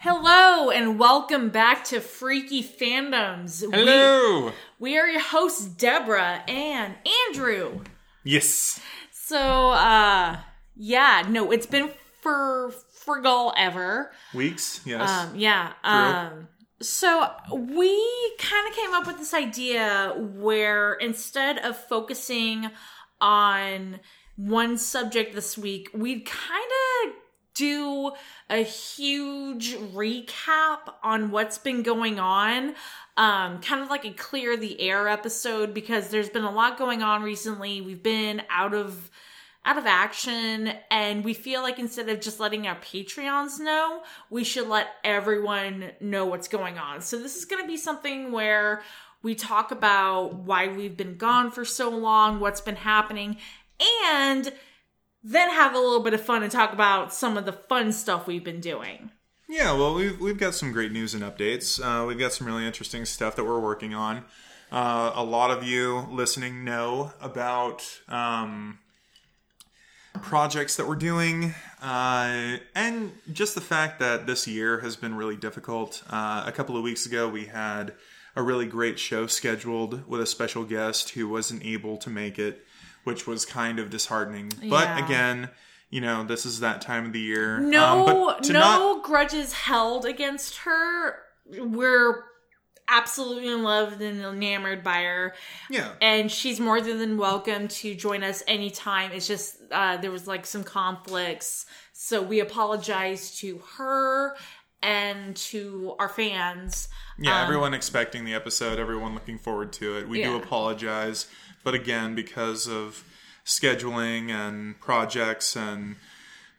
Hello and welcome back to Freaky Fandoms. Hello. We, we are your hosts, Deborah and Andrew. Yes. So, uh, yeah, no, it's been for frigal ever. Weeks. Yes. Um, yeah. Um, so we kind of came up with this idea where instead of focusing on one subject this week, we'd kind of do a huge recap on what's been going on. Um, kind of like a clear the air episode because there's been a lot going on recently. We've been out of out of action and we feel like instead of just letting our patreons know we should let everyone know what's going on so this is going to be something where we talk about why we've been gone for so long what's been happening and then have a little bit of fun and talk about some of the fun stuff we've been doing yeah, well, we've we've got some great news and updates. Uh, we've got some really interesting stuff that we're working on. Uh, a lot of you listening know about um, projects that we're doing, uh, and just the fact that this year has been really difficult. Uh, a couple of weeks ago, we had a really great show scheduled with a special guest who wasn't able to make it, which was kind of disheartening. But again, you know, this is that time of the year. no Um, no not- grudges held against her we're absolutely in love and enamored by her yeah. and she's more than welcome to join us anytime it's just uh, there was like some conflicts so we apologize to her and to our fans Yeah, Um, everyone expecting the episode, everyone looking forward to it. We do apologize, but again, because of scheduling and projects and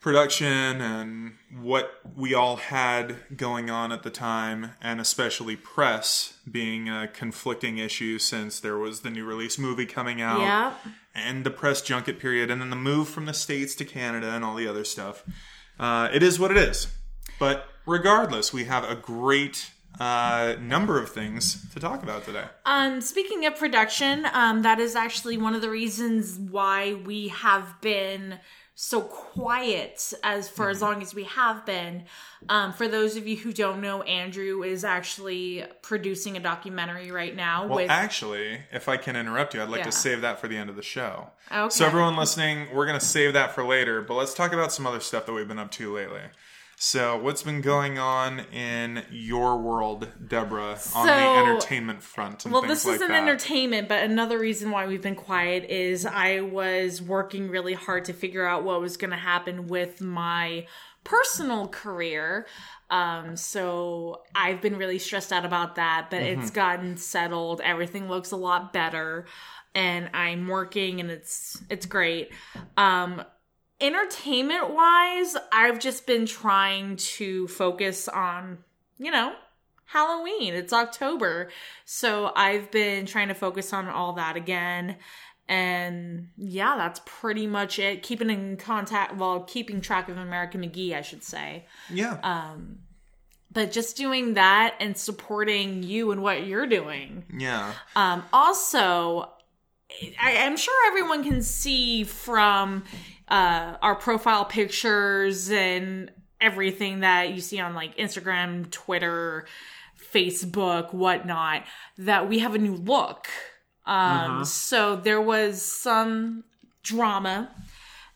production and what we all had going on at the time, and especially press being a conflicting issue since there was the new release movie coming out yeah and the press junket period, and then the move from the States to Canada and all the other stuff. Uh, it is what it is. But regardless, we have a great uh, number of things to talk about today. Um, speaking of production, um, that is actually one of the reasons why we have been so quiet as for Mm-hmm. as long as we have been. Um, for those of you who don't know, Andrew is actually producing a documentary right now Well, with. actually, if I can interrupt you, I'd like Yeah. to save that for the end of the show. Okay. So, everyone listening, we're going to save that for later, but let's talk about some other stuff that we've been up to lately. So, what's been going on in your world, Deborah, on the entertainment front? And well, this like isn't that? entertainment, but another reason why we've been quiet is I was working really hard to figure out what was going to happen with my personal career. Um, so I've been really stressed out about that, but Mm-hmm. it's gotten settled. Everything looks a lot better, and I'm working, and it's it's great. Um, entertainment wise, I've just been trying to focus on, you know, Halloween. It's October. So I've been trying to focus on all that again. And yeah, that's pretty much it. Keeping in contact, well, keeping track of American McGee, I should say. Yeah. Um, but just doing that and supporting you and what you're doing. yeah. Um, also, I, I'm sure everyone can see from uh, our profile pictures and everything that you see on like Instagram, Twitter, Facebook, whatnot, that we have a new look. Um, So there was some drama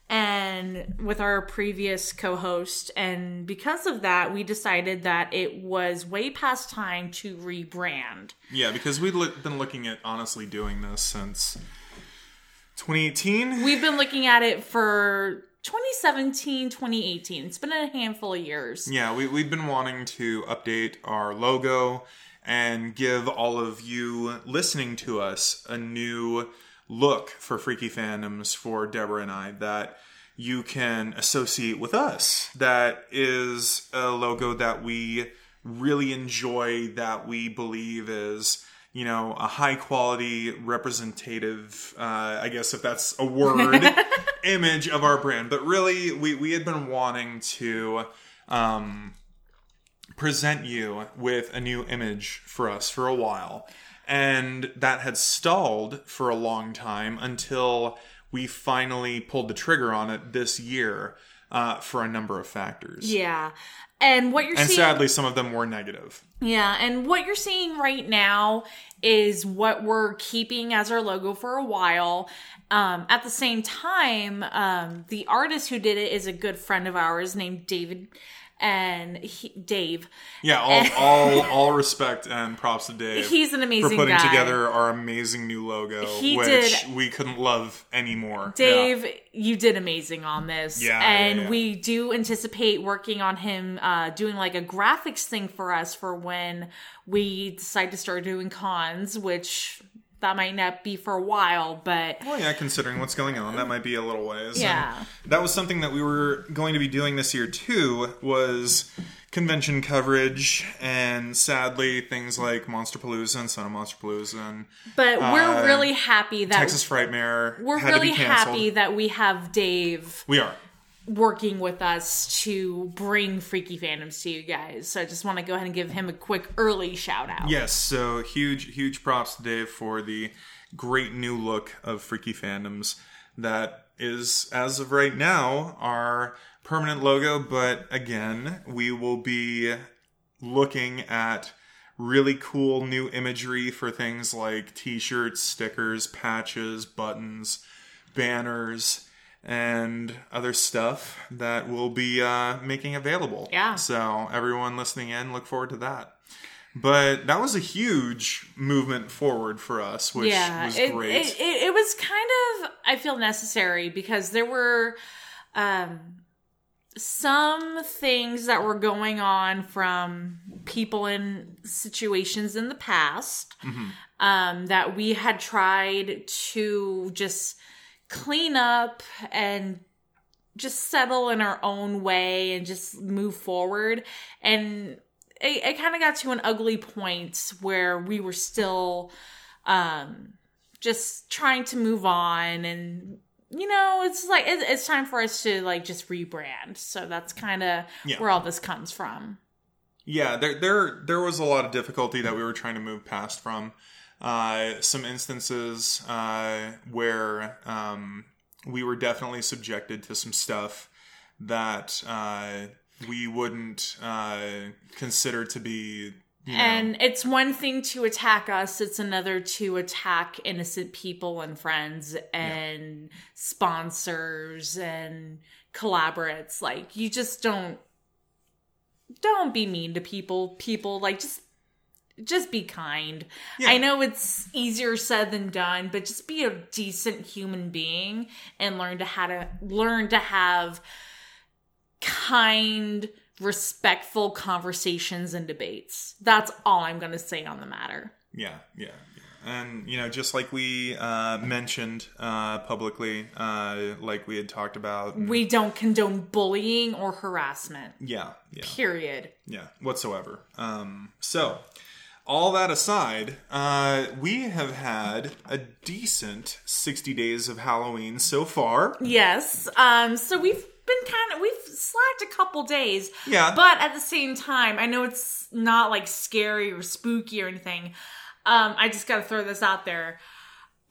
and with our previous co-host and because of that we decided that it was way past time to rebrand Yeah, because we've been looking at honestly doing this since 2018. We've been looking at it for 2017, 2018. It's been a handful of years. yeah, we, we've been wanting to update our logo and give all of you listening to us a new look for Freaky Fandoms for Deborah and I that you can associate with us. That is a logo that we really enjoy, that we believe is you know, a high quality representative, uh, I guess if that's a word, image of our brand. But really, we, we had been wanting to um, present you with a new image for us for a while. And that had stalled for a long time until we finally pulled the trigger on it this year uh, for a number of factors. Yeah. And what you're And seeing sadly, some of them were negative. Yeah, and what you're seeing right now is what we're keeping as our logo for a while. Um, at the same time, um, the artist who did it is a good friend of ours named David and he, Dave. Yeah, all, all all respect and props to Dave. He's an amazing for putting guy. together our amazing new logo, He which did- we couldn't love anymore. Dave, you did amazing on this. Yeah, and yeah, yeah. we do anticipate working on him uh, doing like a graphics thing for us for when we decide to start doing cons, which that might not be for a while, but Well, yeah, considering what's going on, that might be a little ways. Yeah. And that was something that we were going to be doing this year too. Was convention coverage, and sadly, things like Monsterpalooza and Son of Monsterpalooza and but we're Uh, really happy that Texas Frightmare. we're really happy that we have Dave We are. Working with us to bring freaky fandoms to you guys. So I just want to go ahead and give him a quick early shout out. Yes, so huge, huge props to Dave for the great new look of Freaky Fandoms that is, as of right now, our permanent logo. But again, we will be looking at really cool new imagery for things like t shirts, stickers, patches, buttons, banners. And other stuff that we'll be uh, making available. Yeah. So, everyone listening in, look forward to that. But that was a huge movement forward for us, which yeah, was it, great. It, it, it was kind of I feel necessary because there were um, some things that were going on from people in situations in the past Mm-hmm. um, that we had tried to just clean up and just settle in our own way and just move forward and it, it kind of got to an ugly point where we were still um just trying to move on and you know it's like it, it's time for us to like just rebrand so that's kind of Yeah. where all this comes from yeah, there, there, there was a lot of difficulty that we were trying to move past from. Uh, some instances uh, where um, we were definitely subjected to some stuff that uh, we wouldn't uh, consider to be. You know, and it's one thing to attack us it's another to attack innocent people and friends and sponsors and collaborates. Like you just don't don't be mean to people people. Like just just be kind Yeah. i know it's easier said than done but just be a decent human being and learn to how to learn to have kind respectful conversations and debates that's all i'm going to say on the matter Yeah, yeah, yeah. And you know, just like we uh, mentioned uh, publicly, uh, like we had talked about. we don't condone bullying or harassment yeah, yeah, period yeah, whatsoever. Um, so, all that aside, uh, we have had a decent sixty days of Halloween so far. Yes. Um. So we've been kind of we've slacked a couple days. Yeah. But at the same time, I know it's not like scary or spooky or anything. Um. I just got to throw this out there.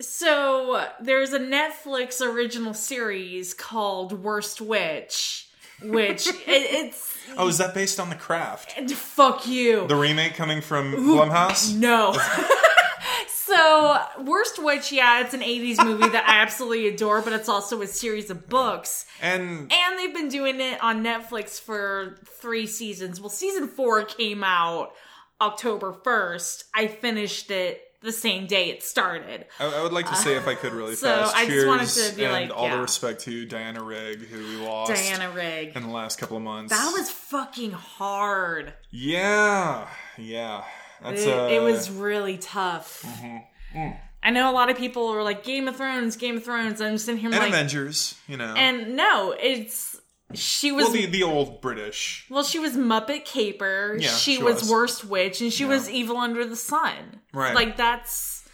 So there's a Netflix original series called Worst Witch, which it, it's Oh, is that based on The Craft, fuck you. the remake coming from Blumhouse? No. so, Worst Witch, yeah, it's an 80s movie that I absolutely adore, but it's also a series of books. And And they've been doing it on Netflix for three seasons. Well, season four came out October 1st. I finished it the same day it started. I, I would like to say, if I could really So, fast, I just cheers wanted to be and like, all yeah. the respect to Diana Rigg, who we lost Diana Rigg. in the last couple of months. That was fucking hard. Yeah, yeah. That's It, uh, it was really tough. Mm-hmm. I know a lot of people were like Game of Thrones, Game of Thrones. I'm sitting here and like, Avengers, you know. and no, it's she was well, the the old British. Well, she was Muppet Caper. Yeah, she, she was, was. Worst Witch, and she was Evil Under the Sun. Right. Like that's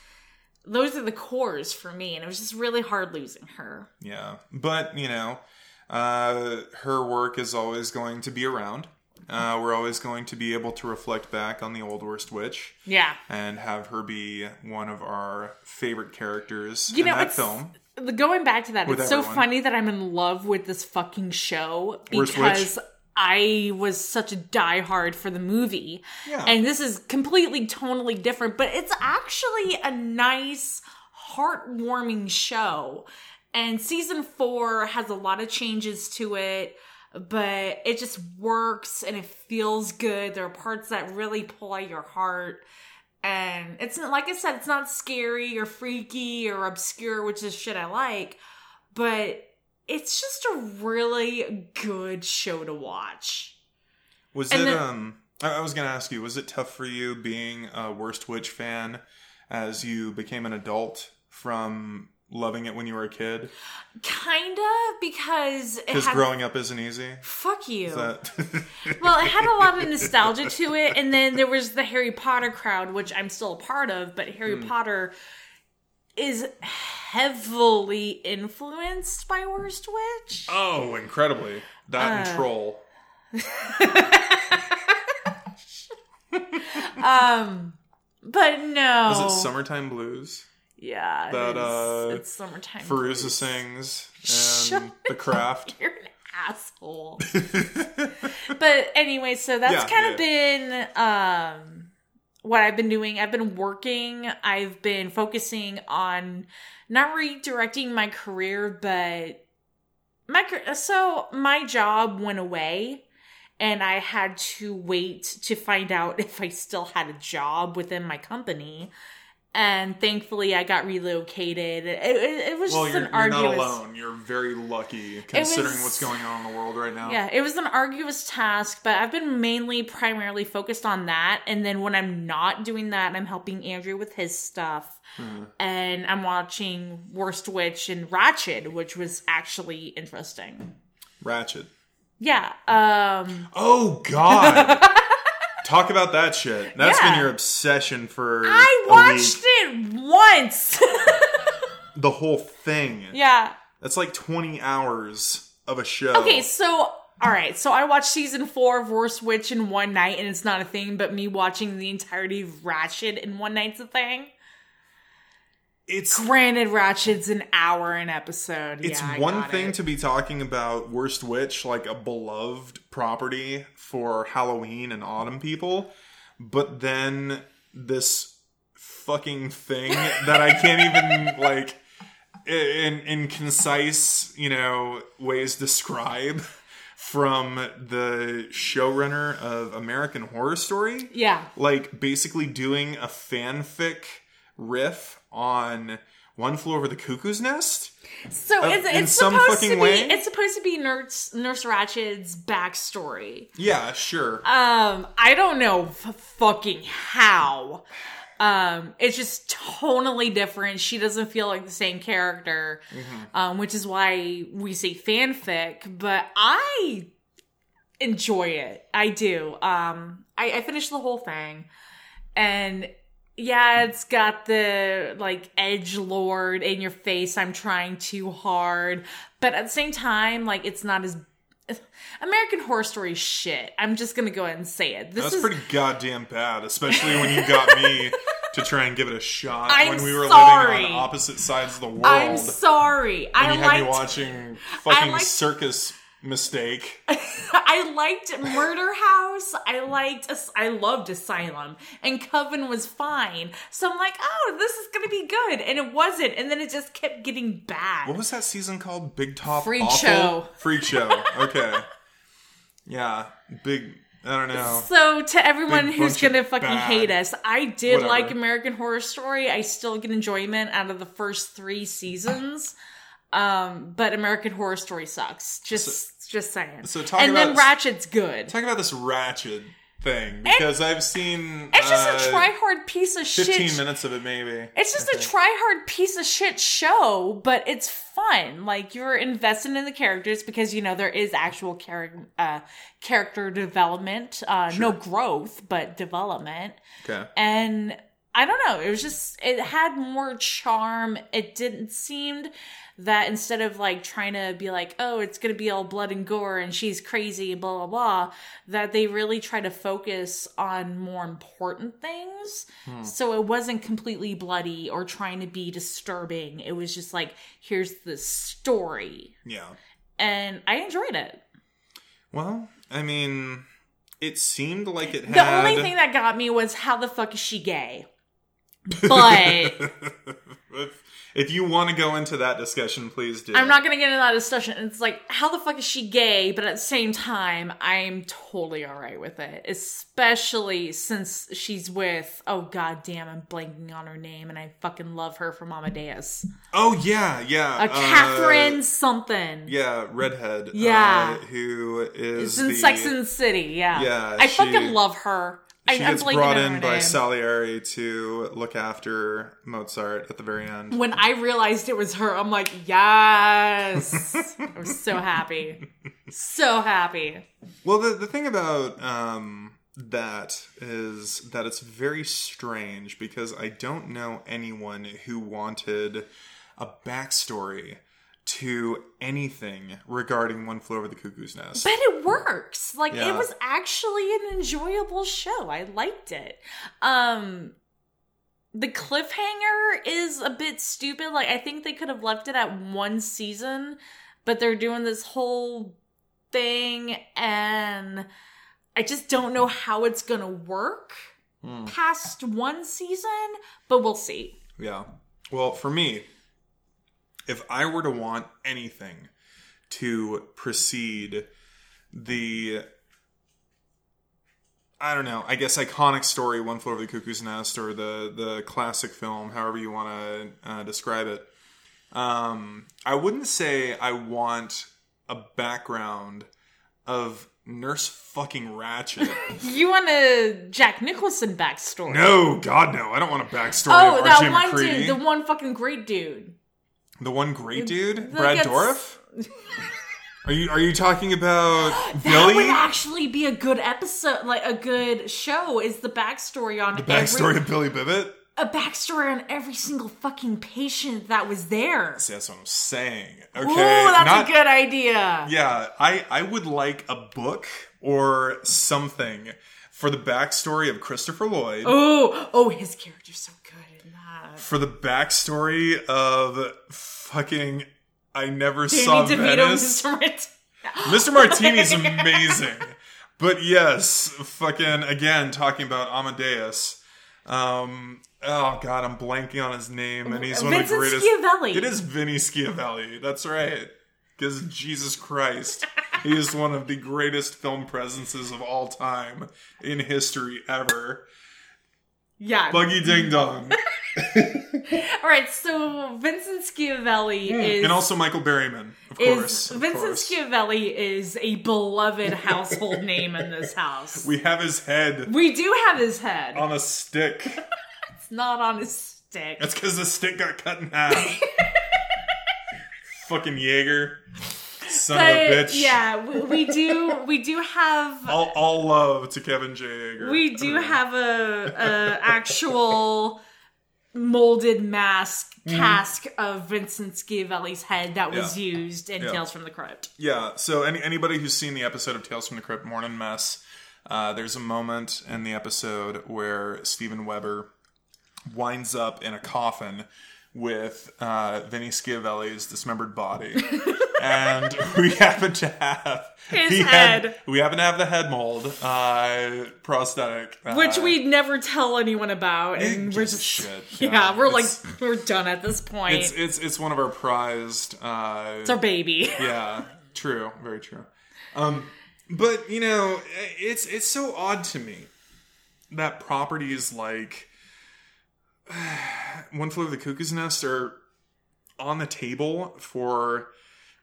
those are the cores for me, and it was just really hard losing her. Yeah, but you know, uh, her work is always going to be around. Uh, we're always going to be able to reflect back on the old Worst Witch Yeah. and have her be one of our favorite characters You in know, that film. Going back to that, With it's so funny that I'm in love with this fucking show because I was such a diehard for the movie. Yeah. And this is completely tonally different, but it's actually a nice, heartwarming show. And season four has a lot of changes to it, but it just works and it feels good. There are parts that really pull at your heart. And it's not, like I said, it's not scary or freaky or obscure, which is shit I like, but it's just a really good show to watch. Was And it um I I was gonna ask you, was it tough for you being a Worst Witch fan as you became an adult from loving it when you were a kid? Kinda, because Because growing up isn't easy. fuck you. That well, it had a lot of nostalgia to it, and then there was the Harry Potter crowd, which I'm still a part of, but Harry Hmm. Potter is heavily influenced by Worst Witch. Oh, incredibly. That Uh. and troll. Um, but no. Is it Summertime Blues? Yeah, that, uh, it's summertime. Fairuza sings and The Craft. You're an asshole. but anyway, so that's Yeah, kind of been um what I've been doing. I've been working. I've been focusing on not redirecting my career, but my so my job went away and I had to wait to find out if I still had a job within my company. And thankfully, I got relocated. It, it, it was Well, just you're, an you're arduous. not alone. You're very lucky considering was- what's going on in the world right now. Yeah, it was an arduous task, but I've been mainly primarily focused on that. And then when I'm not doing that, I'm helping Andrew with his stuff. Hmm. And I'm watching Worst Witch and Ratched, which was actually interesting. Ratched. Yeah. Um Oh God! Talk about that shit. That's Yeah. been your obsession for I watched it once. the whole thing. yeah. That's like twenty hours of a show. Okay, so all right, so I watched season four of Worst Witch in one night, and it's not a thing. But me watching the entirety of Ratched in one night's a thing. It's Granted, Ratched's an hour an episode. it's yeah, one thing it. to be talking about Worst Witch, like a beloved property for Halloween and autumn people, but then this fucking thing that I can't even like in in concise, you know, ways describe from the showrunner of American Horror Story Yeah, like basically doing a fanfic riff on One Flew Over the Cuckoo's Nest. so Uh, it's, in it's some supposed fucking to be way? it's supposed to be Nurse Nurse Ratched's backstory. Yeah, sure. Um, I don't know f- fucking how. Um, it's just tonally different. She doesn't feel like the same character, um, which is why we say fanfic. But I enjoy it. I do. Um, I, I finished the whole thing, and yeah, it's got the like edge lord in your face. I'm trying too hard, but at the same time, like it's not as American Horror Story shit. I'm just gonna go ahead and say it. This That's is pretty goddamn bad, especially when you got me to try and give it a shot I'm when we were sorry. living on opposite sides of the world. I'm sorry. and I you had me watching fucking liked- circus mistake. I liked Murder House. I liked I loved Asylum, and Coven was fine. So I'm like, oh, this is gonna be good, and it wasn't. And then it just kept getting bad. What was that season called? Big Top Freak Awful? Show. Freak Show. Okay. yeah. Big. I don't know. So to everyone Big who's gonna fucking bad- hate us, I did Whatever. like American Horror Story. I still get enjoyment out of the first three seasons. Um, but American Horror Story sucks. Just just saying. so talk and then Ratched's good. Talk about this Ratched thing because I've seen. It's just uh, a try hard piece of Fifteen shit. minutes of it, maybe. It's just a think. try hard piece of shit show, but it's fun. Like you're invested in the characters because you know there is actual character uh, character development, uh, no growth, but development. Okay. And I don't know, it was just it had more charm. It didn't seemed that instead of like trying to be like, oh, it's gonna be all blood and gore and she's crazy and blah blah blah, that they really try to focus on more important things. Hmm. So it wasn't completely bloody or trying to be disturbing. It was just like, here's the story. Yeah. And I enjoyed it. Well, I mean, it seemed like it had. The only thing that got me was how the fuck is she gay? But if, if you want to go into that discussion, please do. I'm not gonna get into that discussion. It's like, how the fuck is she gay? But at the same time, I'm totally alright with it. Especially since she's with oh god damn, I'm blanking on her name and I fucking love her from Amadeus. Oh yeah, yeah. A uh, Catherine something. Yeah, redhead. Yeah. uh, who is It's in the, Sex and the City, yeah. Yeah, I she- fucking love her. She I'm gets brought in by name. Salieri to look after Mozart at the very end. when I realized it was her, I'm like, yes. I was so happy. So happy. Well, the the thing about um, that is that it's very strange because I don't know anyone who wanted a backstory to anything regarding One Flew Over the Cuckoo's Nest. But it works. Like Yeah. it was actually an enjoyable show. I liked it. Um the cliffhanger is a bit stupid. Like I think they could have left it at one season, but they're doing this whole thing and I just don't know how it's going to work Hmm. past one season, but we'll see. Yeah. Well, for me, if I were to want anything to precede the I don't know, I guess iconic story One Flew Over the Cuckoo's Nest or the the classic film, however you want to uh, describe it. Um, I wouldn't say I want a background of Nurse fucking Ratched. You want a Jack Nicholson backstory? no, God no, I don't want a backstory Oh, of that one dude, the one fucking great dude. The one great dude, Brad gets- Dourif. Are you are you talking about That Billy? would actually be a good episode, like a good show. Is the backstory on the backstory every, of Billy Bibbit? a backstory on every single fucking patient that was there. See, that's what I'm saying. Okay, Ooh, that's not a good idea. yeah. I I would like a book or something for the backstory of Christopher Lloyd. Oh, oh, his character's so good in that. For the backstory of fucking I never Danny saw DeVito, Venice. Mr. Mart- Mr. Martini's amazing. But yes, fucking again talking about Amadeus. Um oh god, I'm blanking on his name and he's one of the greatest Schiavelli. It is Vinny Schiavelli. That's right. Cuz Jesus Christ. he is one of the greatest film presences of all time in history ever. Yeah. Buggy Ding Dong. All right. So Vincent Schiavelli is Hmm. and also Michael Berryman, of is course. of Vincent course. Schiavelli is a beloved household name in this house. We have his head We do have his head. on a stick. It's not on a stick. That's because the stick got cut in half. Fucking Yagher. Son of a bitch. yeah, we, we do. We do have. All, all love to Kevin J. Yagher. We do have a, a actual molded mask cask of Vincent Schiavelli's head that was Mm-hmm. Yeah. used in Yeah. Tales from the Crypt. Yeah, so any, anybody who's seen the episode of Tales from the Crypt Mournin' Mess, uh, there's a moment in the episode where Steven Weber winds up in a coffin with uh, Vinny Schiavelli's dismembered body. and we happen to have His he had- head. we happen to have the head mold uh, prosthetic, uh, Which we never tell anyone about, and we're just shit. yeah, Yeah, we're like we're done at this point. It's It's, it's it's one of our prized. Uh, it's our baby. yeah, true, very true. Um, but you know, it's it's so odd to me that properties like One Flew of the Cuckoo's Nest are on the table for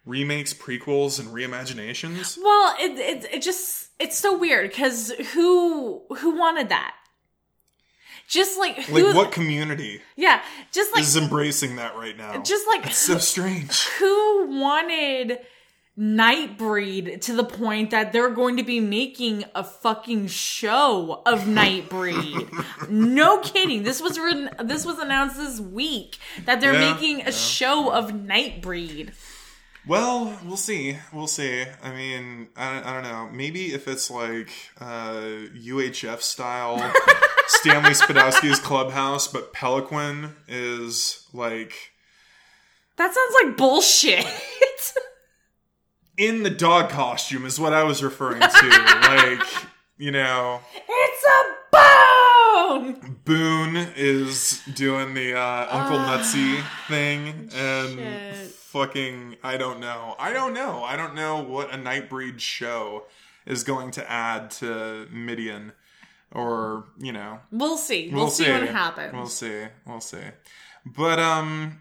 remakes, prequels, and reimaginations. Well, it, it it just it's so weird because who who wanted that? Just like who? Like, what community Yeah, just like is embracing that right now? just like it's so strange. who wanted Nightbreed to the point that they're going to be making a fucking show of Nightbreed. no kidding. This was written, this was announced this week that they're Yeah, making a yeah. show of Nightbreed. Well, we'll see. We'll see. I mean, I, I don't know. Maybe if it's like uh, UHF style Stanley Spadowski's Clubhouse, but Peloquin is like. That sounds like bullshit. in the dog costume is what I was referring to. like, you know, It's a bone! Boone is doing the uh, Uncle Nutsy thing, and Shit. fucking, I don't know. I don't know. I don't know what a Nightbreed show is going to add to Midian, or you know, We'll see. We'll, see, what happens. We'll see. We'll see. But um,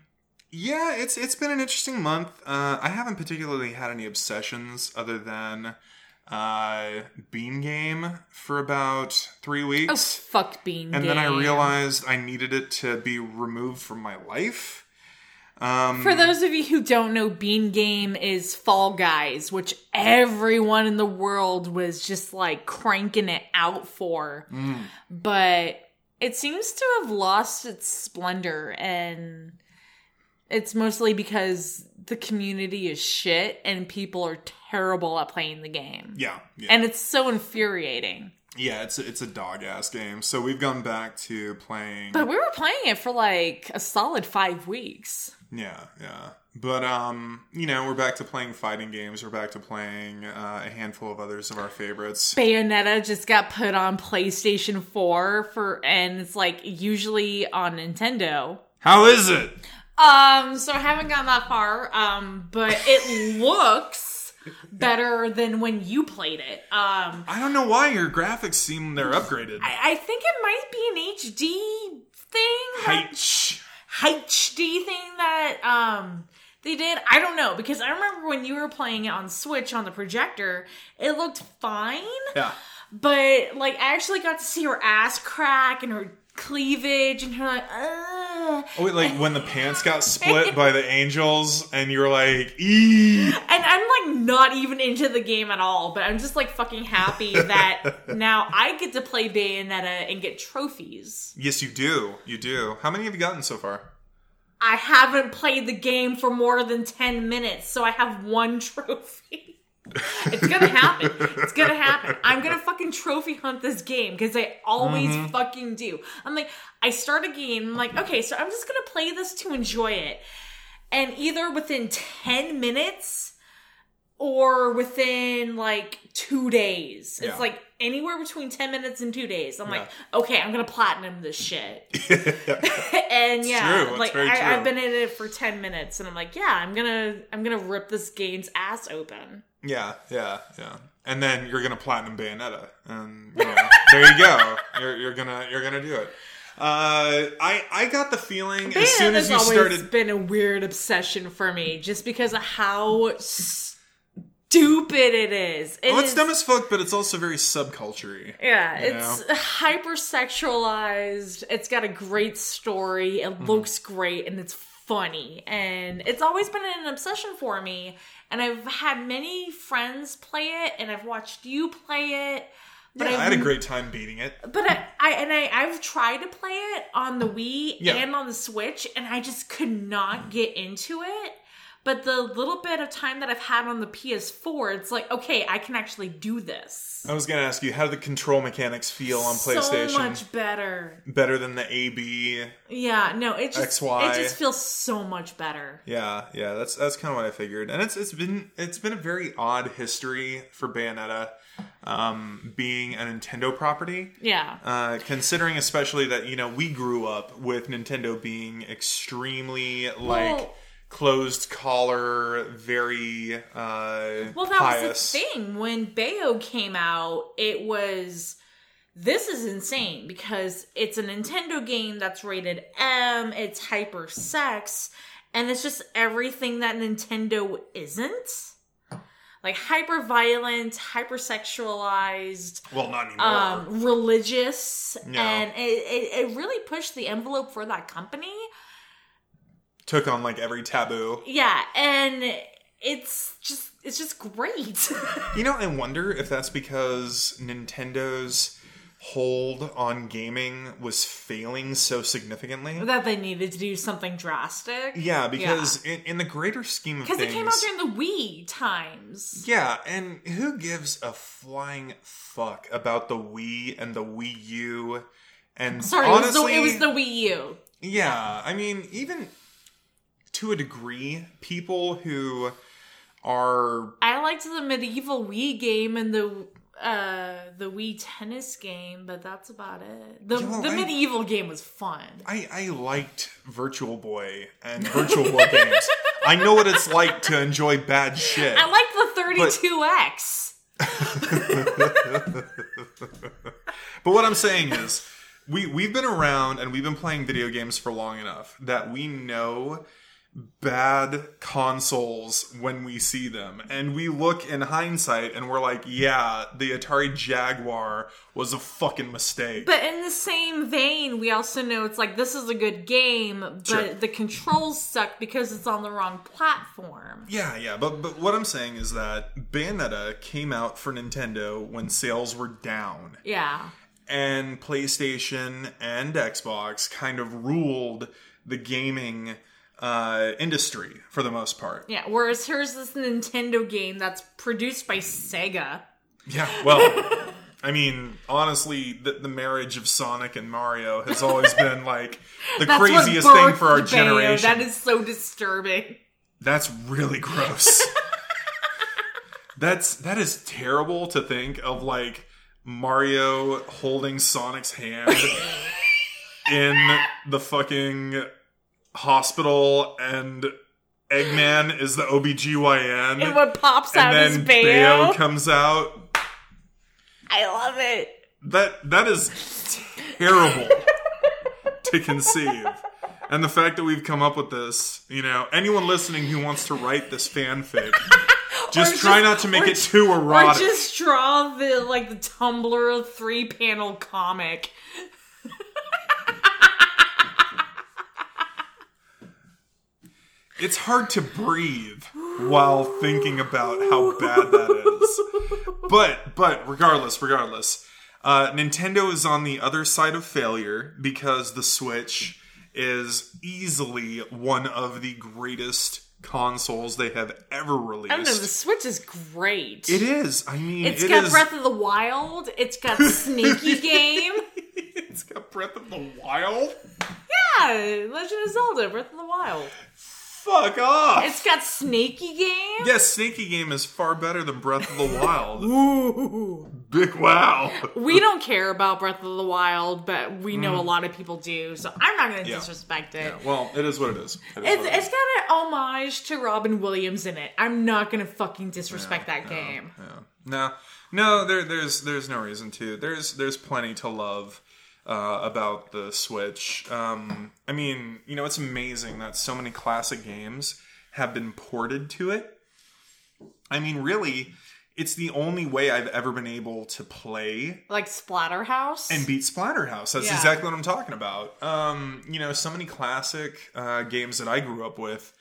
yeah, it's it's been an interesting month. Uh, I haven't particularly had any obsessions other than uh, Bean Game for about three weeks. fuck Bean And then I realized I needed it to be removed from my life. Um, For those of you who don't know, Bean Game is Fall Guys, which everyone in the world was just like cranking it out for. Mm. But it seems to have lost its splendor, and it's mostly because the community is shit and people are terrible at playing the game. yeah, yeah, And it's so infuriating. yeah. It's a, it's a dog ass game. So we've gone back to playing. But we were playing it for like a solid five weeks. Yeah, yeah. But um, you know, we're back to playing fighting games. We're back to playing uh, a handful of others of our favorites. Bayonetta just got put on PlayStation 4 for and it's like usually on Nintendo. How is it? Um so I haven't gone that far um but it looks better than when you played it. Um I don't know why your graphics seem they're upgraded. I, I think it might be an HD thing. that- HD thing that um they did. I don't know because I remember when you were playing it on Switch on the projector, it looked fine. Yeah. But like, I actually got to see her ass crack and her cleavage, and her like, Ugh. Oh wait, like when the pants got split by the angels, and you're like, ee. and I'm like not even into the game at all. But I'm just like fucking happy that now I get to play Bayonetta and get trophies. Yes, you do. You do. How many have you gotten so far? I haven't played the game for more than ten minutes, so I have one trophy. It's gonna happen. It's gonna happen. I'm gonna fucking trophy hunt this game because I always Mm-hmm. fucking do. I'm like, I start a game, I'm like, okay, so I'm just gonna play this to enjoy it. And either within 10 minutes or within like two days. Yeah. It's like anywhere between 10 minutes and two days. I'm like, okay, I'm gonna platinum this shit. and yeah, like I. I've been in it for 10 minutes and I'm like, yeah, I'm gonna I'm gonna rip this game's ass open. Yeah, yeah, yeah. And then you're gonna platinum Bayonetta, and you know, there you go. You're, you're gonna you're gonna do it. Uh, I I got the feeling as soon as you always started. been a weird obsession for me just because of how stupid it is. It Oh, it's is- dumb as fuck, but it's also very subculture Yeah, it's hypersexualized. It's got a great story. It Mm-hmm. looks great and it's funny. And it's always been an obsession for me. And I've had many friends play it and I've watched you play it. But Yeah, I had a great time beating it. but I, I and I I've tried to play it on the Wii Yeah. and on the Switch and I just could not get into it. But the little bit of time that I've had on the PS4, it's like, okay, I can actually do this. I was gonna ask you how do the control mechanics feel on PlayStation? So much better. Better than the AB. Yeah, no, it just XY. it just feels so much better. Yeah, yeah, that's that's kind of what I figured, and it's it's been it's been a very odd history for Bayonetta, um, being a Nintendo property. Yeah. Uh, considering especially that you know we grew up with Nintendo being extremely like Well- closed collar, very uh, Well, that pious. was the thing when Bayo came out. It was this is insane because it's a Nintendo game that's rated M. It's hyper sex, and it's just everything that Nintendo isn't. Like hyper violent, hyper sexualized, Well, not anymore. um, religious, No. and it, it, it really pushed the envelope for that company. Took on like every taboo. Yeah, and it's just it's just great. You know, I wonder if that's because Nintendo's hold on gaming was failing so significantly. that they needed to do something drastic. Yeah, because In, in the greater scheme of things, Because it came out during the Wii times. yeah, and who gives a flying fuck about the Wii and the Wii U? And Sorry, honestly, it, was the, it was the Wii U. yeah, I mean, even to a degree, people who are I liked the medieval Wii game and the uh the Wii tennis game, but that's about it. The You know, the I- medieval game was fun. I, I liked Virtual Boy and Virtual Boy games. I know what it's like to enjoy bad shit. I like the 32X. But what I'm saying is, we we've been around and we've been playing video games for long enough that we know bad consoles when we see them, and we look in hindsight and we're like, yeah, the Atari Jaguar was a fucking mistake. But in the same vein, we also know it's like this is a good game, but Sure. the controls suck because it's on the wrong platform. Yeah, yeah, but but what I'm saying is that Bayonetta came out for Nintendo when sales were down. Yeah. and PlayStation and Xbox kind of ruled the gaming uh, industry for the most part. Yeah. Whereas here's this Nintendo game that's produced by Sega. Yeah, well, I mean, honestly, the, the marriage of Sonic and Mario has always been like the craziest thing for our Bayo. generation. That is so disturbing. That's really gross. That's that is terrible to think of like Mario holding Sonic's hand in the fucking hospital and Eggman is the OBGYN And what pops out and is then Bayo. Bayo comes out. I love it. That that is terrible to conceive. And the fact that we've come up with this, you know, anyone listening who wants to write this fanfic, just Or try just- not to make it too Or erotic. just draw the like the Tumblr three panel comic. It's hard to breathe while thinking about how bad that is. But but regardless, regardless, uh, Nintendo is on the other side of failure because the Switch is easily one of the greatest consoles they have ever released. I don't know. The Switch is great. It is. I mean, It's it got is- Breath of the Wild. It's got Sneaky Game. it's got Breath of the Wild. Yeah, Legend of Zelda, Breath of the Wild. Fuck off. It's got Snaky Game. yes, Sneaky Game is far better than Breath of the Wild. Ooh. Big wow. We don't care about Breath of the Wild, but we know a lot of people do, so I'm not going to Mm. Yeah. disrespect it. Well, it is what it is. It is It's, it it's is. got an homage to Robin Williams in it. I'm not gonna fucking disrespect that game. Yeah. No, no, there, there's there's no reason to. There's there's plenty to love uh, about the Switch. Um, I mean, you know, it's amazing that so many classic games have been ported to it. I mean, really, it's the only way I've ever been able to play Like Splatterhouse. and beat Splatterhouse. That's Yeah. exactly what I'm talking about. Um, you know, so many classic uh, games that I grew up with,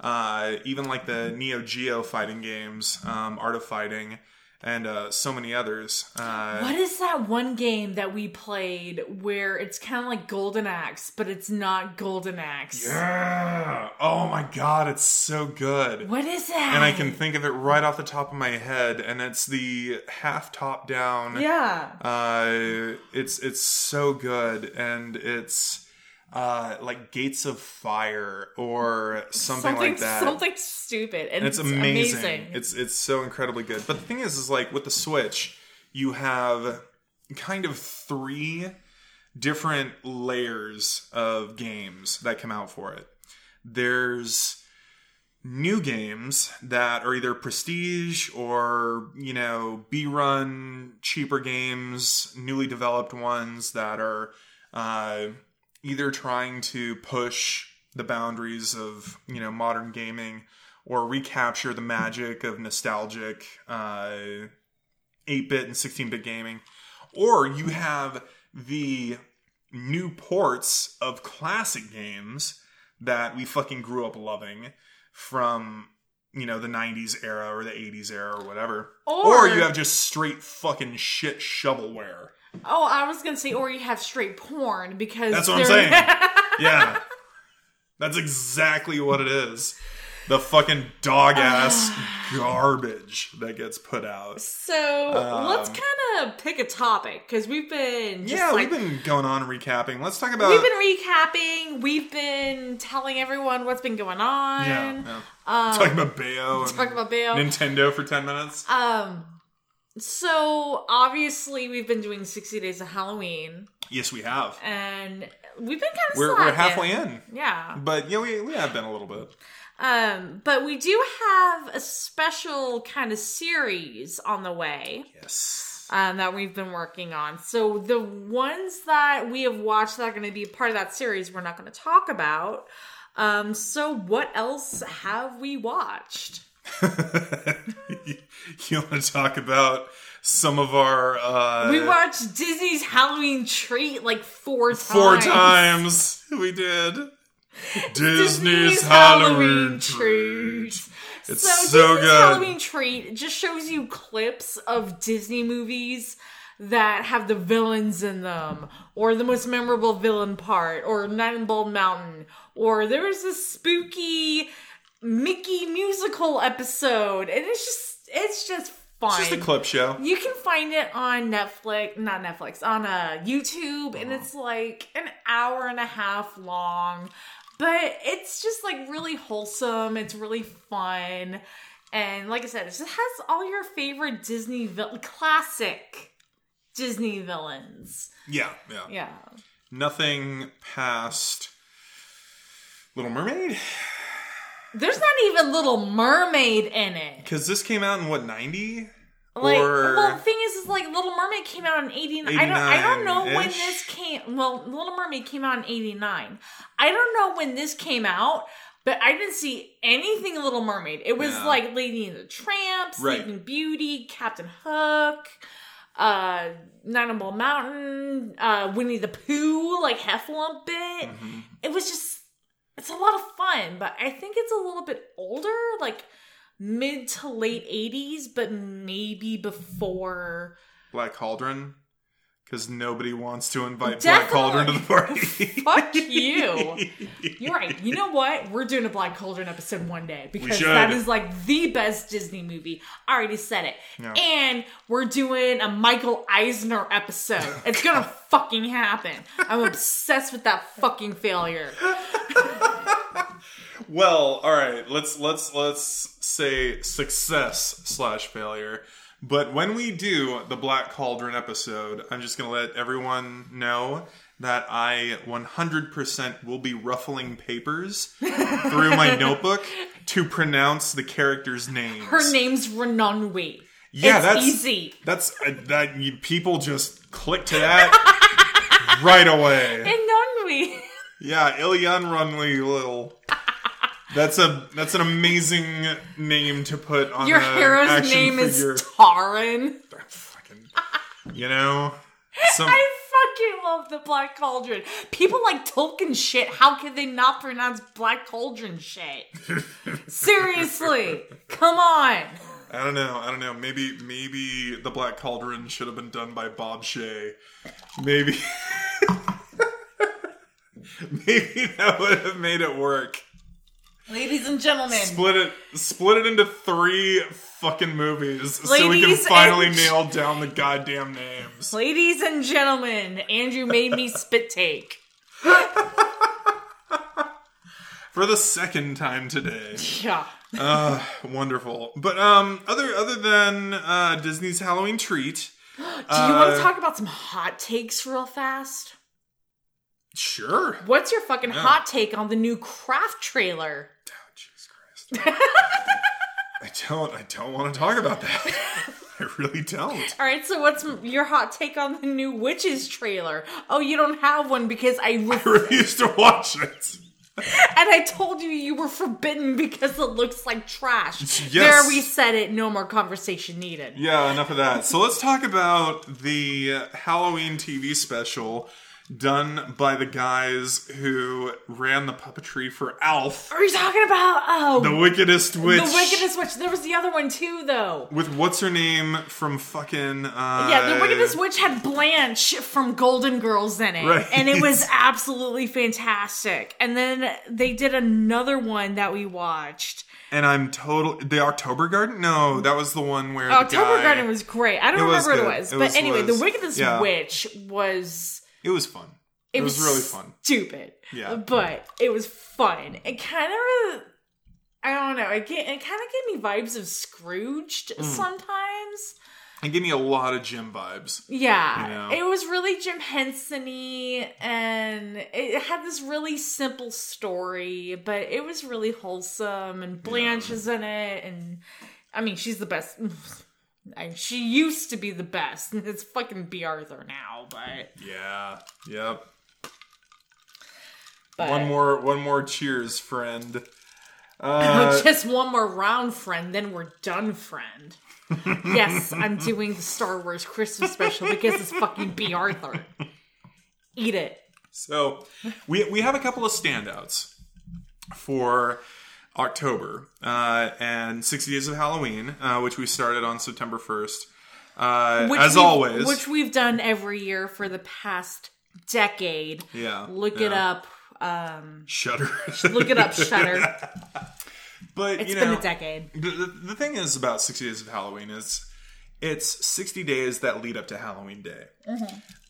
uh, even like the Neo Geo fighting games, um, Art of Fighting, and uh, so many others. Uh, what is that one game that we played where it's kind of like Golden Axe, but it's not Golden Axe? yeah. Oh my god, it's so good. What is that? And I can think of it right off the top of my head, and it's the half top down. Yeah. Uh, it's it's so good, and it's uh, like Gates of Fire or something, like that. Something stupid. And And it's it's, amazing. amazing. It's it's so incredibly good. But the thing is, is like with the Switch, you have kind of three different layers of games that come out for it. There's new games that are either prestige or you know B run cheaper games, newly developed ones that are uh, either trying to push the boundaries of you know modern gaming or recapture the magic of nostalgic uh, 8-bit and 16-bit gaming or you have the new ports of classic games that we fucking grew up loving from you know the 90s era or the 80s era or whatever. Or- you have just straight fucking shit shovelware oh, I was gonna say, or you have straight porn because That's what I'm saying. yeah that's exactly what it is the fucking dog ass garbage that gets put out. So let's Um, kind of pick a topic because we've been just yeah, like, we've been going on recapping. Let's talk about we've been recapping. We've been telling everyone what's been going on. yeah, yeah. talking about Bayo Talking about Bayo. Nintendo for ten minutes. Um, so obviously we've been doing sixty days of Halloween, yes, we have. and we've been kind of We're we're halfway in, Yeah. but yeah, we we have been a little bit. Um, but we do have a special kind of series on the way. Yes. um, that we've been working on. So the ones that we have watched that are going to be part of that series, we're not going to talk about. Um, so what else have we watched? you want to talk about some of our uh, We watched Disney's Halloween Treat like four times. four times we did Disney's, Disney's Halloween, Treat. treat. It's So, so, Disney's good. Halloween Treat just shows you clips of Disney movies that have the villains in them, or the most memorable villain part, or Night in Bald Mountain, or there was this spooky Mickey musical episode, and it's just it's just fun. It's just a clip show. You can find it on Netflix, not Netflix, on uh, YouTube, and it's like an hour and a half long. But it's just like really wholesome. It's really fun. And like I said, it just has all your favorite Disney vil- classic Disney villains. Yeah, yeah, Yeah. Nothing past Little Mermaid There's not even Little Mermaid in it. because this came out in what ninety Like, or well, the thing is, is like Little Mermaid came out in '89. I don't, I don't know when this came. Well, Little Mermaid came out in '89. I don't know when this came out, but I didn't see anything Little Mermaid. It was Yeah. like Lady and the Tramp, Right. Sleeping Beauty, Captain Hook, uh, on Bald Mountain, uh, Winnie the Pooh, like Heffalump bit. Mm-hmm. It was just, it's a lot of fun, but I think it's a little bit older, like mid to late 80s, but maybe before. Black Cauldron because nobody wants to invite Black Cauldron to the party. Fuck you. You're right. You know what? We're doing a Black Cauldron episode one day because that is like the best Disney movie. I already said it. Yeah. And we're doing a Michael Eisner episode. It's gonna fucking happen. I'm obsessed with that fucking failure. Well, all right. Let's let's let's say success slash failure. But when we do the Black Cauldron episode, I'm just gonna let everyone know that I 100% will be ruffling papers through my notebook to pronounce the characters' names. Her name's Renonwi. yeah, it's that's easy. That's uh, that. You, people just click to that right away. Renonwi. Yeah, Ilyan Runley Little. That's a that's an amazing name to put on Your hero's name figure. is Taran. Fucking, you know, some I fucking love the Black Cauldron. People like Tolkien shit. How can they not pronounce Black Cauldron shit? Seriously, come on. I don't know, I don't know. Maybe maybe the Black Cauldron should have been done by Bob Shaye. Maybe maybe that would have made it work. Ladies and gentlemen, Split it split it into three fucking movies so we can Ladies finally and- nail down the goddamn names. ladies and gentlemen, Andrew made me spit take. For the second time today. Yeah. Uh, wonderful. But um, other other than uh, Disney's Halloween treat, Do you want Uh, to talk about some hot takes real fast? Sure. What's your fucking hot take on the new Craft trailer? Oh, Jesus Christ. I don't. I don't want to talk about that. I really don't. All right, so what's your hot take on the new Witches trailer? Oh, you don't have one because I ref- I refuse to watch it. and I told you you were forbidden because it looks like trash. Yes. There we said it. No more conversation needed. Yeah, enough of that. So let's talk about the Halloween TV special done by the guys who ran the puppetry for Alf, Are you talking about oh the wickedest witch. the wickedest witch? There was the other one too, though. with what's her name from fucking uh Yeah, the wickedest witch had Blanche from Golden Girls in it, Right. and it was absolutely fantastic. And then they did another one that we watched and I'm total the October Garden. No, that was the one where the October guy- Garden was great. I don't It was remember what it good. was, It but was- anyway, was- the Wickedest yeah. Witch was It was fun. It, it was, was, really fun. Stupid. Yeah. But it was fun. It kind of I don't know. It, it kind of gave me vibes of Scrooged Mm. sometimes. It gave me a lot of Jim vibes. Yeah, You know? it was really Jim Henson-y, and it had this really simple story, but it was really wholesome. And Blanche is in it, and I mean, she's the best. I, she used to be the best. It's fucking Bea Arthur now, but, Yeah. Yep. but One more. One more. Cheers, friend. Uh, just one more round, friend. Then we're done, friend. yes, I'm doing the Star Wars Christmas special because it's fucking Bea Arthur. Eat it. So we we have a couple of standouts for October uh, and 60 Days of Halloween, uh, which we started on September 1st. Uh, Which as always, which we've done every year for the past decade. yeah, Look it up. Um, Shutter. look it up, Shutter. but It's you been know, a decade. the, the, the thing is about 60 Days of Halloween is it's 60 days that lead up to Halloween Day.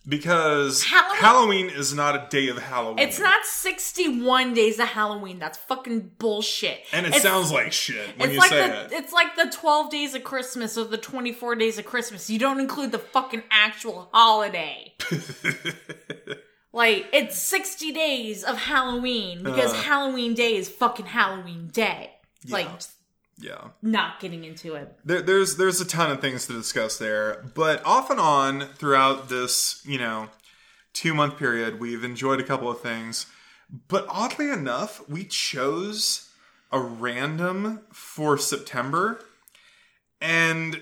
Because Halloween- Halloween is not a day of Halloween. It's not 61 days of Halloween. That's fucking bullshit. And it It's- sounds like shit when you like say the it. it's like the 12 days of Christmas or the 24 days of Christmas. You don't include the fucking actual holiday. like it's 60 days of Halloween because Uh. Halloween day is fucking Halloween day. Like yeah. not getting into it. there, there's there's a ton of things to discuss there, but off and on throughout this you know two month period, we've enjoyed a couple of things. But oddly enough, we chose a random for September, and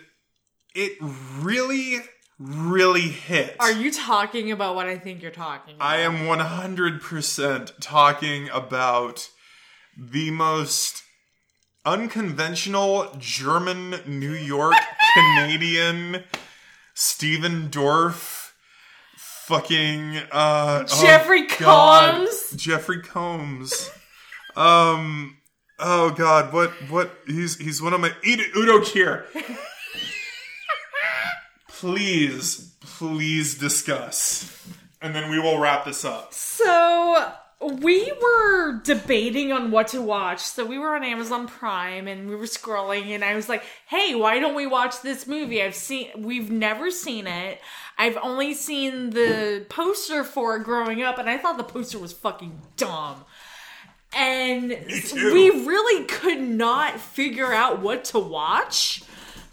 it really, really hit. Are you talking about what I think you're talking about? I am 100% talking about the most unconventional German, New York, Canadian, Stephen Dorff, fucking, uh, oh Jeffrey God. Combs. Jeffrey Combs. Um, oh God, what, what, he's, he's one of my, eat Udo Kier. please, please discuss. And then we will wrap this up. So we were debating on what to watch. So we were on Amazon Prime and we were scrolling and I was like, "Hey, why don't we watch this movie? I've seen we've never seen it. I've only seen the poster for it growing up and I thought the poster was fucking dumb." And we really could not figure out what to watch.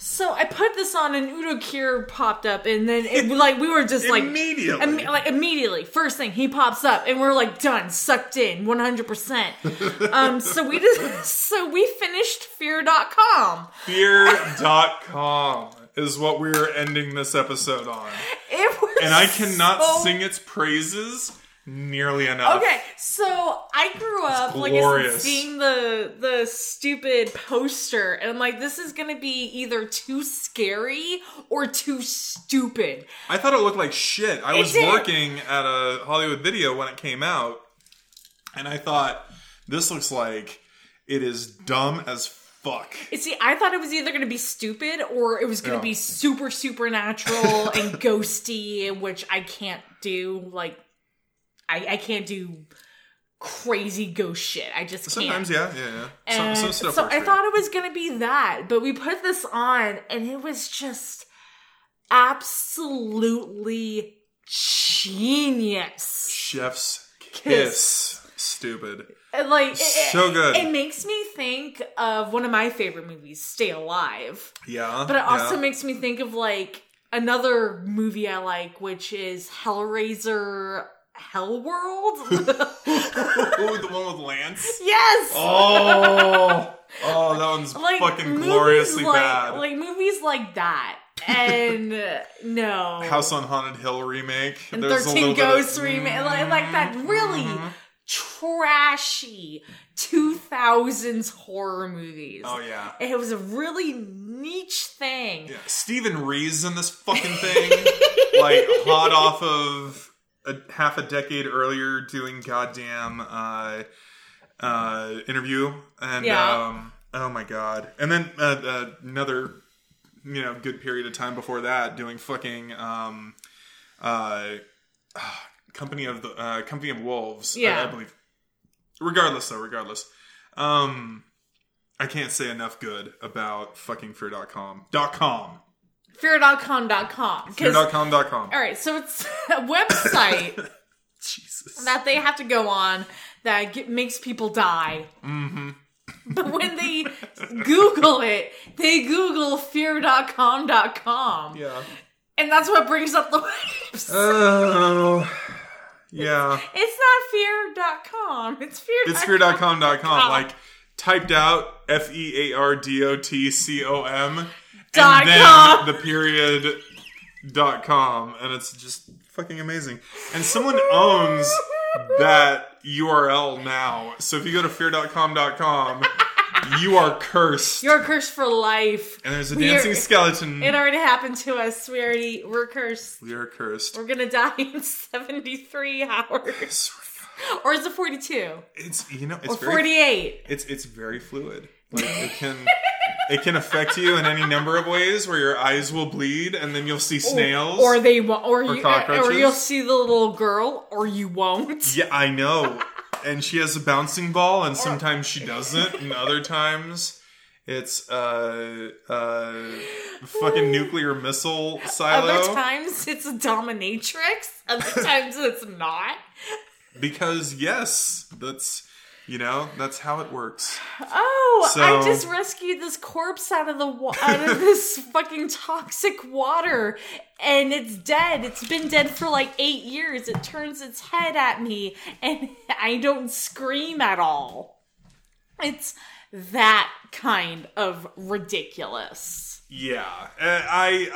So I put this on and Udo Kier popped up and then it like we were just like Immediately. Imme- like immediately, first thing he pops up, and we're like done, sucked in, one hundred percent. Um, so we just so we finished Fear.com. Fear.com is what we're ending this episode on. It was And I cannot so- sing its praises nearly enough. Okay, so I grew up like I said, seeing the the stupid poster, and I'm like, this is gonna be either too scary or too stupid. I thought it looked like shit. I It was did. working at a Hollywood video when it came out, and I thought, this looks like it is dumb as fuck. See, I thought it was either going to be stupid or it was going to Yeah. be super supernatural and ghosty, which I can't do. Like, I, I can't do crazy ghost shit. I just Sometimes, can't. yeah, yeah, yeah. Some, some so I thought it was going to be that, but we put this on and it was just absolutely genius. Chef's Kiss. kiss. Stupid. And, Like it- So it- good. It makes me think of one of my favorite movies, Stay Alive. Yeah. But it also yeah. makes me think of like another movie I like, which is Hellraiser Hellworld. Ooh, the one with Lance. yes. Oh, oh, that one's like fucking gloriously like, bad. Like movies like that. And uh, no. House on Haunted Hill remake. and There's 13 little bit of- Ghosts remake. Like, like that really Mm-hmm. trashy 2000s horror movies. Oh yeah. It was a really niche thing. Yeah, Stephen Reeves in this fucking thing, like hot off of a half a decade earlier doing goddamn uh, uh, interview, and Yeah. um, Oh my god! And then uh, uh, another, you know, good period of time before that, doing fucking um, uh, company of the uh, company of wolves. I- Yeah. I, believe. Regardless, though, regardless, um, I can't say enough good about fucking fear.com. dot com. Fear.com.com. 'Cause- Fear.com. dot com. All right, so it's a website Jesus. that they have to go on that get, makes people die. Mm-hmm. But when they Google it, they Google fear.com.com. Yeah. And that's what brings up the website. Oh. Yeah. it's not fear.com. It's fear. It's fear.com. dot com. Like typed out F E A R D O T C O M Dot and then com. the period dot com and it's just fucking amazing. And someone owns that URL now. So if you go to fear.com. dot com, you are cursed. You're cursed for life. and there's a We are- dancing skeleton. It already happened to us. We already we're cursed. we are cursed. We're gonna die in 73 hours. Or is it 42? It's you know it's Or very 48? it's it's very fluid. Like it can it can affect you in any number of ways where your eyes will bleed and then you'll see snails. Or they won't, or you, or cockroaches? you'll see the little girl, or you won't. yeah, I know. And she has a bouncing ball, and sometimes she doesn't, and other times it's uh uh fucking nuclear missile silo. Other times it's a dominatrix. Other times it's not. Because yes, that's you know that's how it works. Oh, So- I just rescued this corpse out of the wa- out of this fucking toxic water, and it's dead. It's been dead for like eight years. It turns its head at me, and I don't scream at all. It's that kind of ridiculous. Yeah, uh, I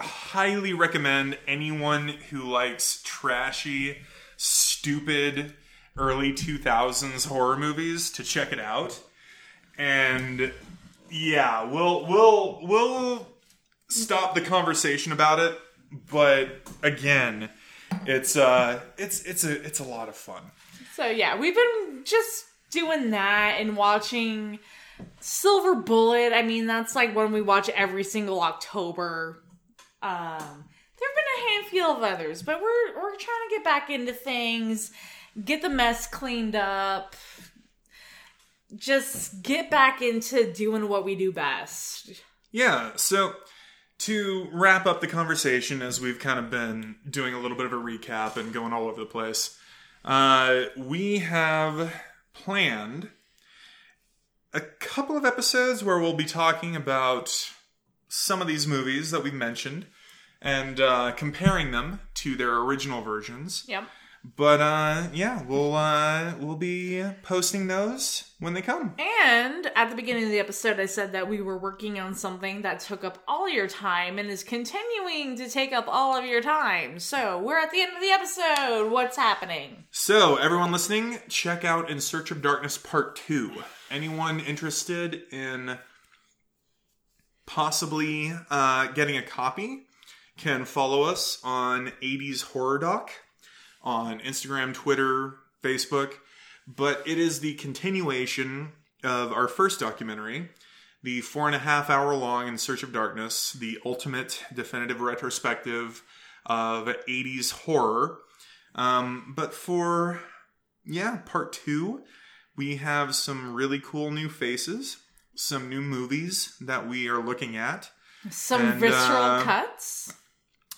I highly recommend anyone who likes trashy, stupid early 2000s horror movies to check it out. And yeah, we'll we'll we'll stop the conversation about it, but again, it's uh it's it's a it's a lot of fun. So yeah, we've been just doing that and watching Silver Bullet. I mean, that's like one we watch every single October. Um, there've been a handful of others, but we're we're trying to get back into things, get the mess cleaned up, just get back into doing what we do best. Yeah, so to wrap up the conversation, as we've kind of been doing a little bit of a recap and going all over the place, uh, we have planned a couple of episodes where we'll be talking about some of these movies that we've mentioned and uh, comparing them to their original versions. Yep. But uh, yeah, we'll uh, we'll be posting those when they come. And at the beginning of the episode, I said that we were working on something that took up all your time and is continuing to take up all of your time. So we're at the end of the episode. What's happening? So, everyone listening, check out In Search of Darkness Part 2. Anyone interested in possibly uh, getting a copy can follow us on 80s Horror Doc on Instagram, Twitter, Facebook. But it is the continuation of our first documentary, the four and a half hour long In Search of Darkness, the ultimate definitive retrospective of 80s horror. Um, but for, yeah, part two, we have some really cool new faces, some new movies that we are looking at. Some And, visceral uh, cuts.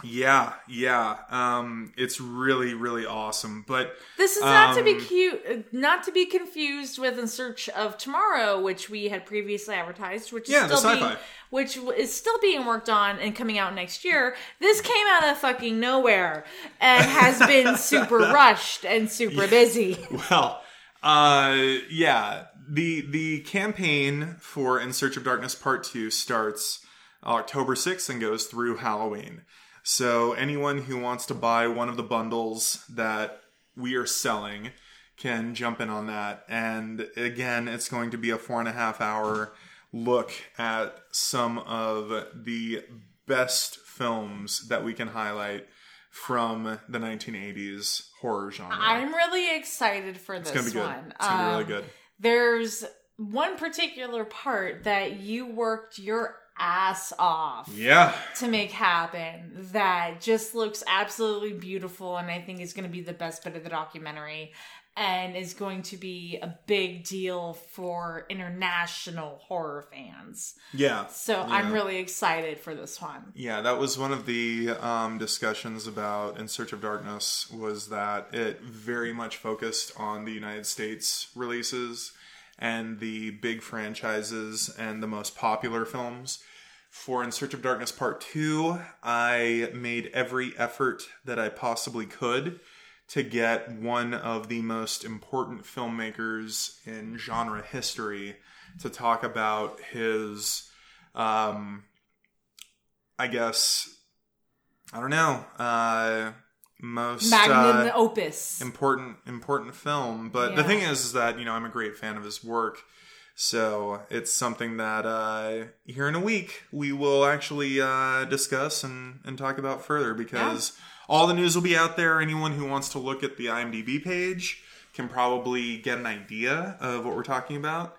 Yeah, yeah. Um, it's really, really awesome. But This is not to be um, cute, not to be confused with In Search of Tomorrow, which we had previously advertised, which Yeah, is the still being, which is still being worked on and coming out next year. This came out of fucking nowhere and has been super rushed and super busy. well, uh, yeah. The the campaign for In Search of Darkness Part Two starts October sixth and goes through Halloween. So anyone who wants to buy one of the bundles that we are selling can jump in on that. And again, it's going to be a four and a half hour look at some of the best films that we can highlight from the 1980s horror genre. I'm really excited for this It's gonna be good. one. It's gonna be really Um, good. There's one particular part that you worked your ass off Yeah. to make happen that just looks absolutely beautiful and I think is going to be the best bit of the documentary and is going to be a big deal for international horror fans. Yeah. So I'm really excited for this one. Yeah, that was one of the um, discussions about In Search of Darkness was that it very much focused on the United States releases and the big franchises and the most popular films. For In Search of Darkness Part 2, I made every effort that I possibly could to get one of the most important filmmakers in genre history to talk about his um, I guess I don't know. Uh, most Magnum uh, opus. important important film, but the thing is, is that you know I'm a great fan of his work, so it's something that uh, here in a week we will actually uh, discuss and and talk about further because all the news will be out there. Anyone who wants to look at the IMDb page can probably get an idea of what we're talking about.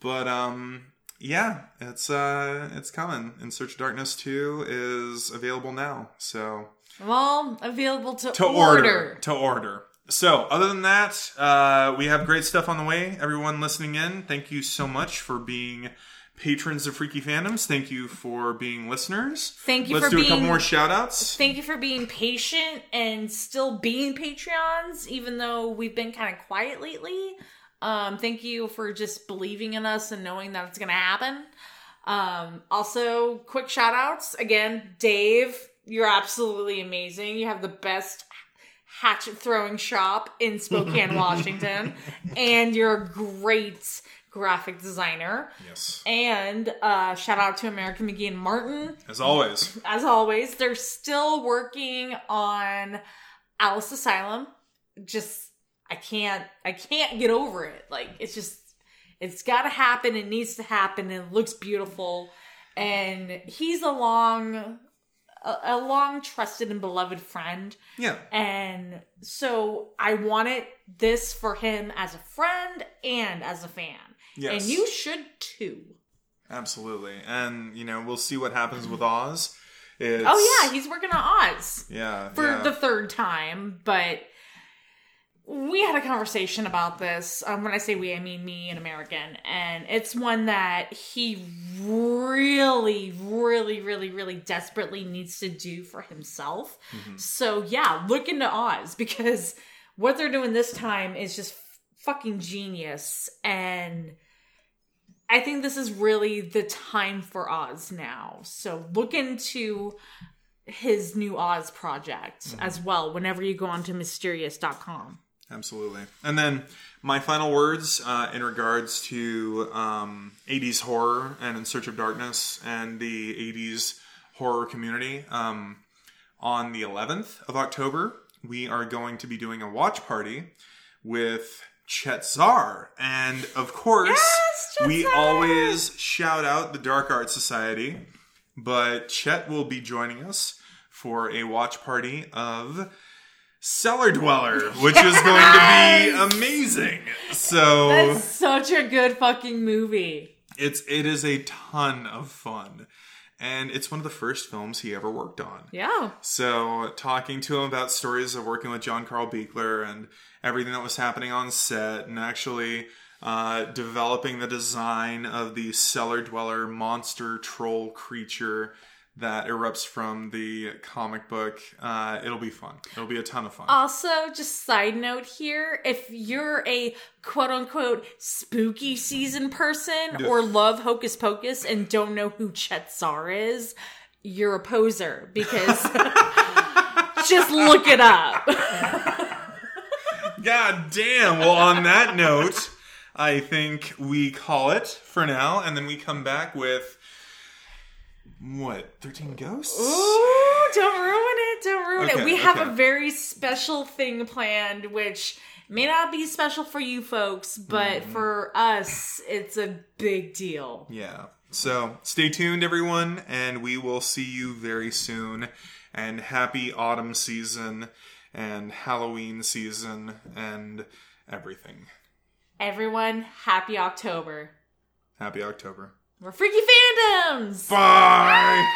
But um, yeah, it's uh, it's coming. In Search of Darkness Two is available now, so well, available to, to order. order. to order. So, other than that, uh, we have great stuff on the way. Everyone listening in, thank you so much for being patrons of Freaky Fandoms. Thank you for being listeners. Thank you Let's for do a couple more shout outs. Thank you for being patient and still being Patreons, even though we've been kind of quiet lately. Um, thank you for just believing in us and knowing that it's going to happen. Um, also, quick shout outs. Again, Dave, you're absolutely amazing. You have the best hatchet throwing shop in Spokane, Washington, and you're a great graphic designer. Yes. And uh, shout out to American McGee and Martin As always. as always, they're still working on Alice Asylum. Just I can't I can't get over it. Like it's just it's got to happen. It needs to happen. It looks beautiful, and he's a long a, a long trusted and beloved friend. Yeah. And so I wanted this for him as a friend and as a fan. Yes. And you should too. Absolutely. And, you know, we'll see what happens with Oz. It's, Oh yeah, he's working on Oz. Yeah. for yeah. the third time, but we had a conversation about this. Um, when I say we, I mean me and American, and it's one that he really, really, really, really desperately needs to do for himself. So yeah, look into Oz because what they're doing this time is just fucking genius and. I think this is really the time for Oz now. So look into his new Oz project as well whenever you go onto mysterious.com. Absolutely. And then my final words uh, in regards to um, 80s horror and In Search of Darkness and the 80s horror community. Um, on the 11th of October, we are going to be doing a watch party with Chet Zar. And of course, Yes, we always shout out the Dark Art Society, but Chet will be joining us for a watch party of Cellar Dweller, which is going to be amazing. So That's such a good fucking movie. it's it is a ton of fun. And it's one of the first films he ever worked on. Yeah. So talking to him about stories of working with John Carl Buechler and everything that was happening on set, and actually uh, developing the design of the cellar dweller monster troll creature that erupts from the comic book. Uh, it'll be fun. It'll be a ton of fun. Also, just side note here, if you're a quote unquote spooky season person or love Hocus Pocus and don't know who Chet Zar is, you're a poser because just look it up. God damn. Well, on that note, I think we call it for now, and then we come back with what? Thirteen ghosts? Ooh, don't ruin it. Don't ruin Okay, it. We have okay. a very special thing planned, which may not be special for you folks, but Mm-hmm. for us, it's a big deal. Yeah. So stay tuned, everyone, and we will see you very soon. And happy autumn season and Halloween season and everything. Everyone, happy October. Happy October. We're freaky fandoms. Bye.